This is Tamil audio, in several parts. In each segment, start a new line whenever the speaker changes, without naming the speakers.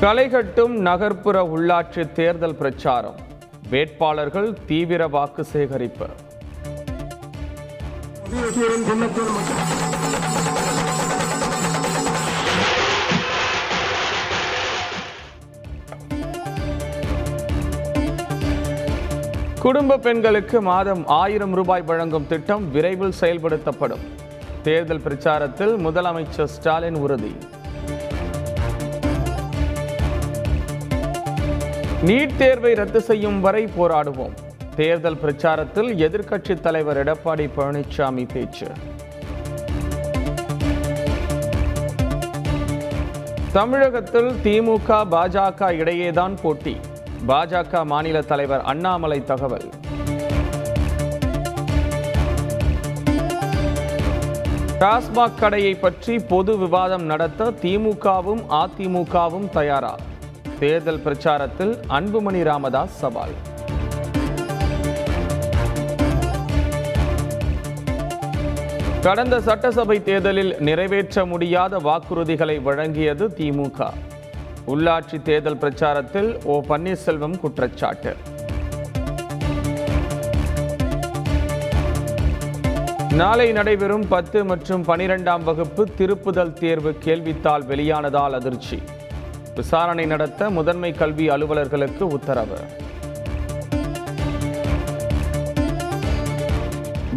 களைகட்டும் நகர்ப்புற உள்ளாட்சி தேர்தல் பிரச்சாரம். வேட்பாளர்கள் தீவிர வாக்கு சேகரிப்பு. குடும்ப பெண்களுக்கு மாதம் ஆயிரம் ரூபாய் வழங்கும் திட்டம் விரைவில் செயல்படுத்தப்படும். தேர்தல் பிரச்சாரத்தில் முதலமைச்சர் ஸ்டாலின் உறுதி. நீட் தேர்வை ரத்து செய்யும் வரை போராடுவோம். தேர்தல் பிரச்சாரத்தில் எதிர்க்கட்சித் தலைவர் எடப்பாடி பழனிசாமி பேச்சு. தமிழகத்தில் திமுக பாஜக இடையேதான் போட்டி. பாஜக மாநில தலைவர் அண்ணாமலை தகவல். டாஸ்மாக் கடையை பற்றி பொது விவாதம் நடத்த திமுகவும் அதிமுகவும் தயாரா? தேர்தல் பிரச்சாரத்தில் அன்புமணி ராமதாஸ் சவால். கடந்த சட்டசபை தேர்தலில் நிறைவேற்ற முடியாத வாக்குறுதிகளை வழங்கியது திமுக. உள்ளாட்சி தேர்தல் பிரச்சாரத்தில் ஓ பன்னீர்செல்வம் குற்றச்சாட்டு. நாளை நடைபெறும் பத்து மற்றும் பனிரெண்டாம் வகுப்பு திருப்புதல் தேர்வு கேள்வித்தாள் வெளியானதால் அதிர்ச்சி. விசாரணை நடத்த முதன்மை கல்வி அலுவலர்களுக்கு உத்தரவு.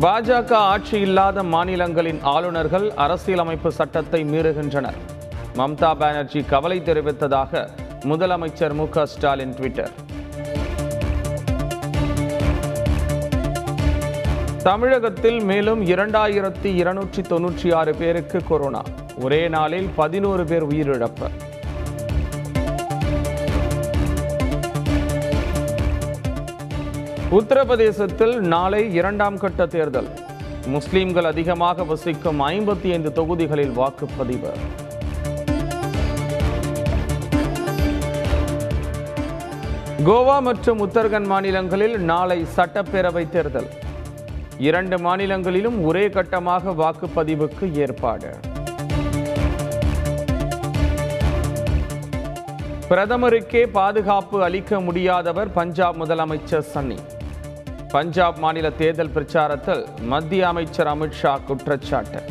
பாஜக ஆட்சி இல்லாத மாநிலங்களின் ஆளுநர்கள் அரசியலமைப்பு சட்டத்தை மீறுகின்றனர். மம்தா பானர்ஜி கவலை தெரிவித்ததாக முதலமைச்சர் மு ஸ்டாலின் ட்விட்டர். தமிழகத்தில் மேலும் இரண்டாயிரத்தி இருநூற்றி தொன்னூற்றி ஆறு பேருக்கு கொரோனா. ஒரே நாளில் பதினோரு பேர் உயிரிழப்பு. உத்தரப்பிரதேசத்தில் நாளை இரண்டாம் கட்ட தேர்தல். முஸ்லிம்கள் அதிகமாக வசிக்கும் ஐம்பத்தி ஐந்து தொகுதிகளில் வாக்குப்பதிவு. கோவா மற்றும் உத்தரகண்ட் மாநிலங்களில் நாளை சட்டப்பேரவை தேர்தல். இரண்டு மாநிலங்களிலும் ஒரே கட்டமாக வாக்குப்பதிவுக்கு ஏற்பாடு. பிரதமருக்கே பாதுகாப்பு அளிக்க முடியாதவர் பஞ்சாப் முதலமைச்சர் சன்னி. பஞ்சாப் மாநில தேர்தல் பிரச்சாரத்தில் மத்திய அமைச்சர் அமித்ஷா குற்றச்சாட்டு.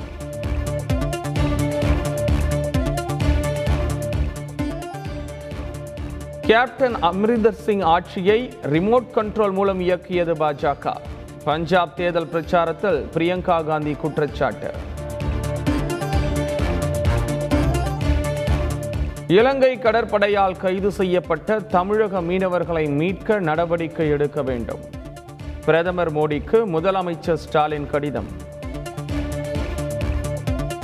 கேப்டன் அம்ரிந்தர் சிங் ஆட்சியை ரிமோட் கண்ட்ரோல் மூலம் இயக்கியது பாஜக. பஞ்சாப் தேர்தல் பிரச்சாரத்தில் பிரியங்கா காந்தி குற்றச்சாட்டு. இலங்கை கடற்படையால் கைது செய்யப்பட்ட தமிழக மீனவர்களை மீட்க நடவடிக்கை எடுக்க வேண்டும். பிரதமர் மோடிக்கு முதலமைச்சர் ஸ்டாலின் கடிதம்.